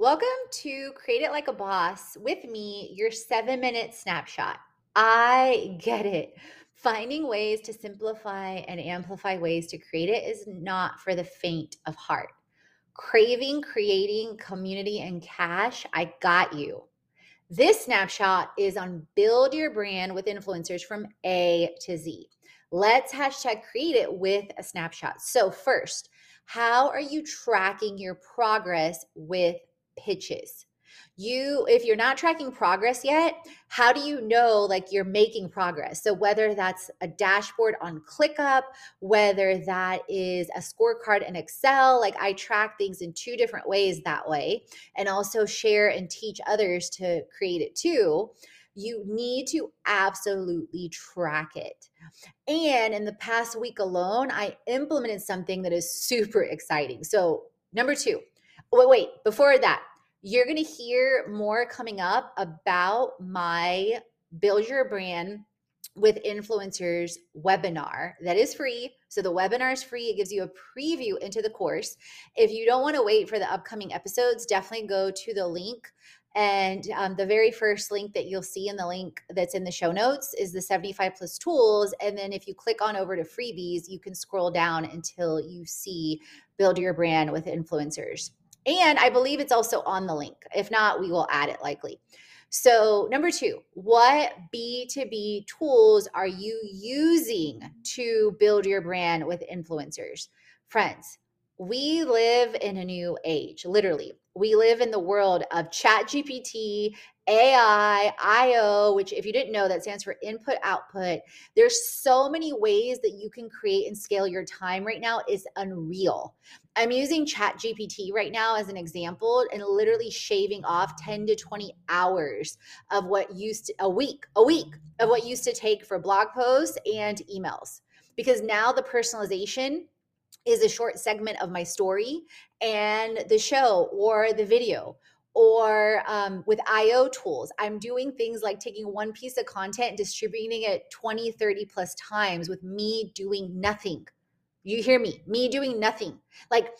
Welcome to Create It Like a Boss with me, your seven minute snapshot. I get it. Finding ways to simplify and amplify ways to create it is not for the faint of heart. Craving, creating community and cash, I got you. This snapshot is on build your brand with influencers from A to Z. Let's hashtag create it with a snapshot. So, first, how are you tracking your progress with pitches you if you're not tracking progress yet how do you know like you're making progress so whether that's a dashboard on clickup whether that is a scorecard in excel like i track things in two different ways that way and also share and teach others to create it too you need to absolutely track it. And in the past week alone, I implemented something that is super exciting. So, number two, wait, wait, before that, you're going to hear more coming up about my Build Your Brand with Influencers webinar that is free. So the webinar is free. It gives you a preview into the course. If you don't want to wait for the upcoming episodes, definitely go to the link. And um, the very first link that you'll see in the link that's in the show notes is the 75 plus tools. And then if you click on over to freebies, you can scroll down until you see Build Your Brand with Influencers. And I believe it's also on the link. If not, we will add it likely. So, number two, what B2B tools are you using to build your brand with influencers? Friends, we live in a new age, literally. We live in the world of Chat GPT, AI, IO, which if you didn't know, that stands for input output. There's so many ways that you can create and scale your time right now is unreal. I'm using Chat GPT right now as an example and literally shaving off 10 to 20 hours of what used to a week, a week of what used to take for blog posts and emails. Because now the personalization is a short segment of my story and the show or the video or um, with io tools. I'm doing things like taking one piece of content distributing it 20 30 plus times with me doing nothing. You hear me? Me doing nothing. Like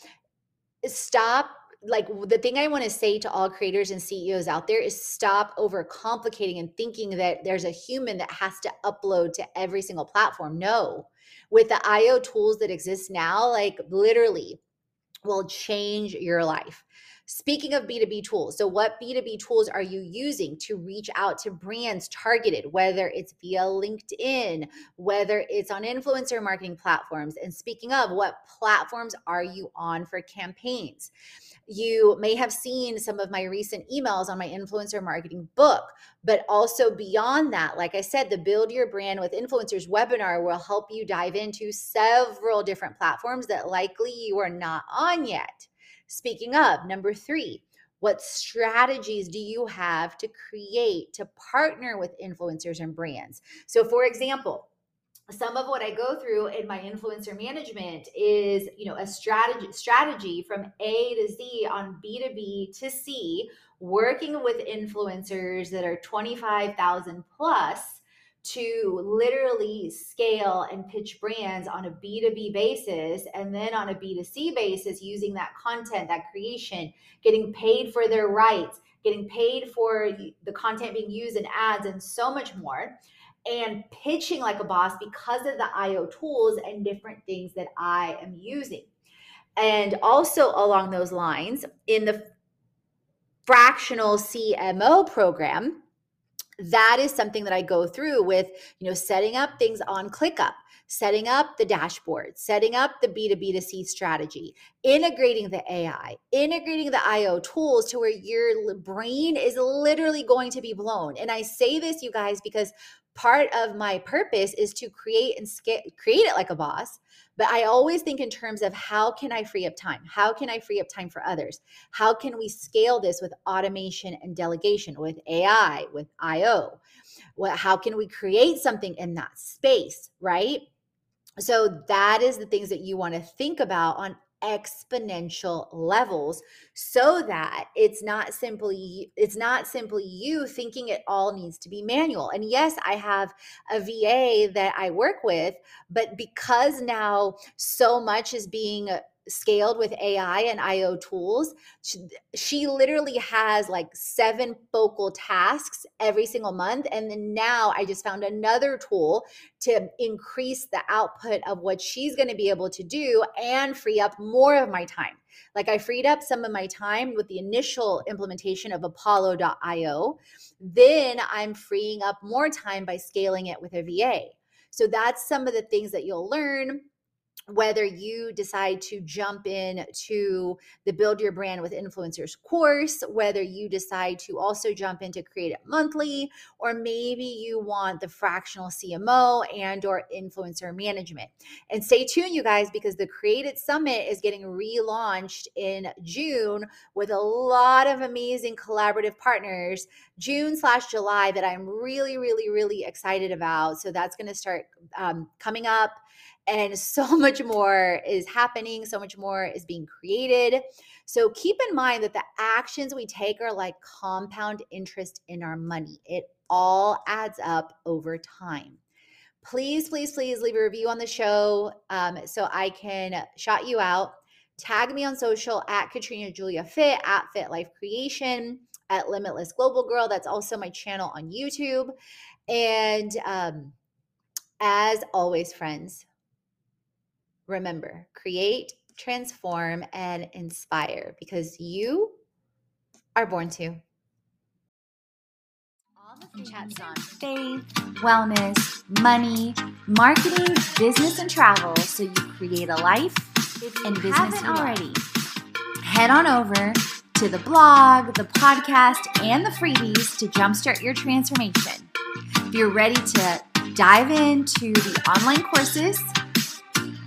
stop like the thing i want to say to all creators and ceos out there is stop over complicating and thinking that there's a human that has to upload to every single platform. No. With the io tools that exist now like literally will change your life Speaking of B2B tools, so what B2B tools are you using to reach out to brands targeted, whether it's via LinkedIn, whether it's on influencer marketing platforms? And speaking of, what platforms are you on for campaigns? You may have seen some of my recent emails on my influencer marketing book, but also beyond that, like I said, the Build Your Brand with Influencers webinar will help you dive into several different platforms that likely you are not on yet. Speaking of, number three, what strategies do you have to create to partner with influencers and brands? So, for example, some of what I go through in my influencer management is, you know, a strategy strategy from A to Z on B2B to C, working with influencers that are 25,000 plus to literally scale and pitch brands on a B2B basis and then on a B2C basis using that content, that creation, getting paid for their rights, getting paid for the content being used in ads, and so much more. And pitching like a boss because of the IO tools and different things that I am using. And also along those lines, in the fractional CMO program, that is something that I go through with, you know, setting up things on ClickUp, setting up the dashboard, setting up the B2B to C strategy, integrating the AI, integrating the IO tools to where your brain is literally going to be blown. And I say this, you guys, because part of my purpose is to create and create it like a boss but i always think in terms of how can i free up time? How can i free up time for others? How can we scale this with automation and delegation with ai with io well, how can we create something in that space right? So that is the things that you want to think about on exponential levels so that it's not simply it's not simply you thinking it all needs to be manual. And yes i have a va that i work with but because now so much is being scaled with AI and IO tools. She, she, literally has like seven focal tasks every single month. And then now I just found another tool to increase the output of what she's going to be able to do and free up more of my time. Like I freed up some of my time with the initial implementation of Apollo.io. Then I'm freeing up more time by scaling it with a VA. So that's some of the things that you'll learn whether you decide to jump in to the build your brand with influencers course whether you decide to also jump into create it monthly or maybe you want the fractional cmo and or influencer management. And stay tuned you guys because the create it summit is getting relaunched in june with a lot of amazing collaborative partners june slash july that i'm really really really excited about. So that's going to start um, coming up and so much more is happening, so much more is being created. So keep in mind that the actions we take are like compound interest in our money. It all adds up over time. Please, please, please leave a review on the show um, so I can shout you out. Tag me on social at Katrina Julia Fit, at Fit Life Creation, at Limitless Global Girl. That's also my channel on YouTube. And um, as always, friends, Remember, create, transform, and inspire because you are born to. All the chats mm-hmm. on faith, wellness, money, marketing, business, and travel so you create a life if and business haven't already. Head on over to the blog, the podcast, and the freebies to jumpstart your transformation. If you're ready to dive into the online courses,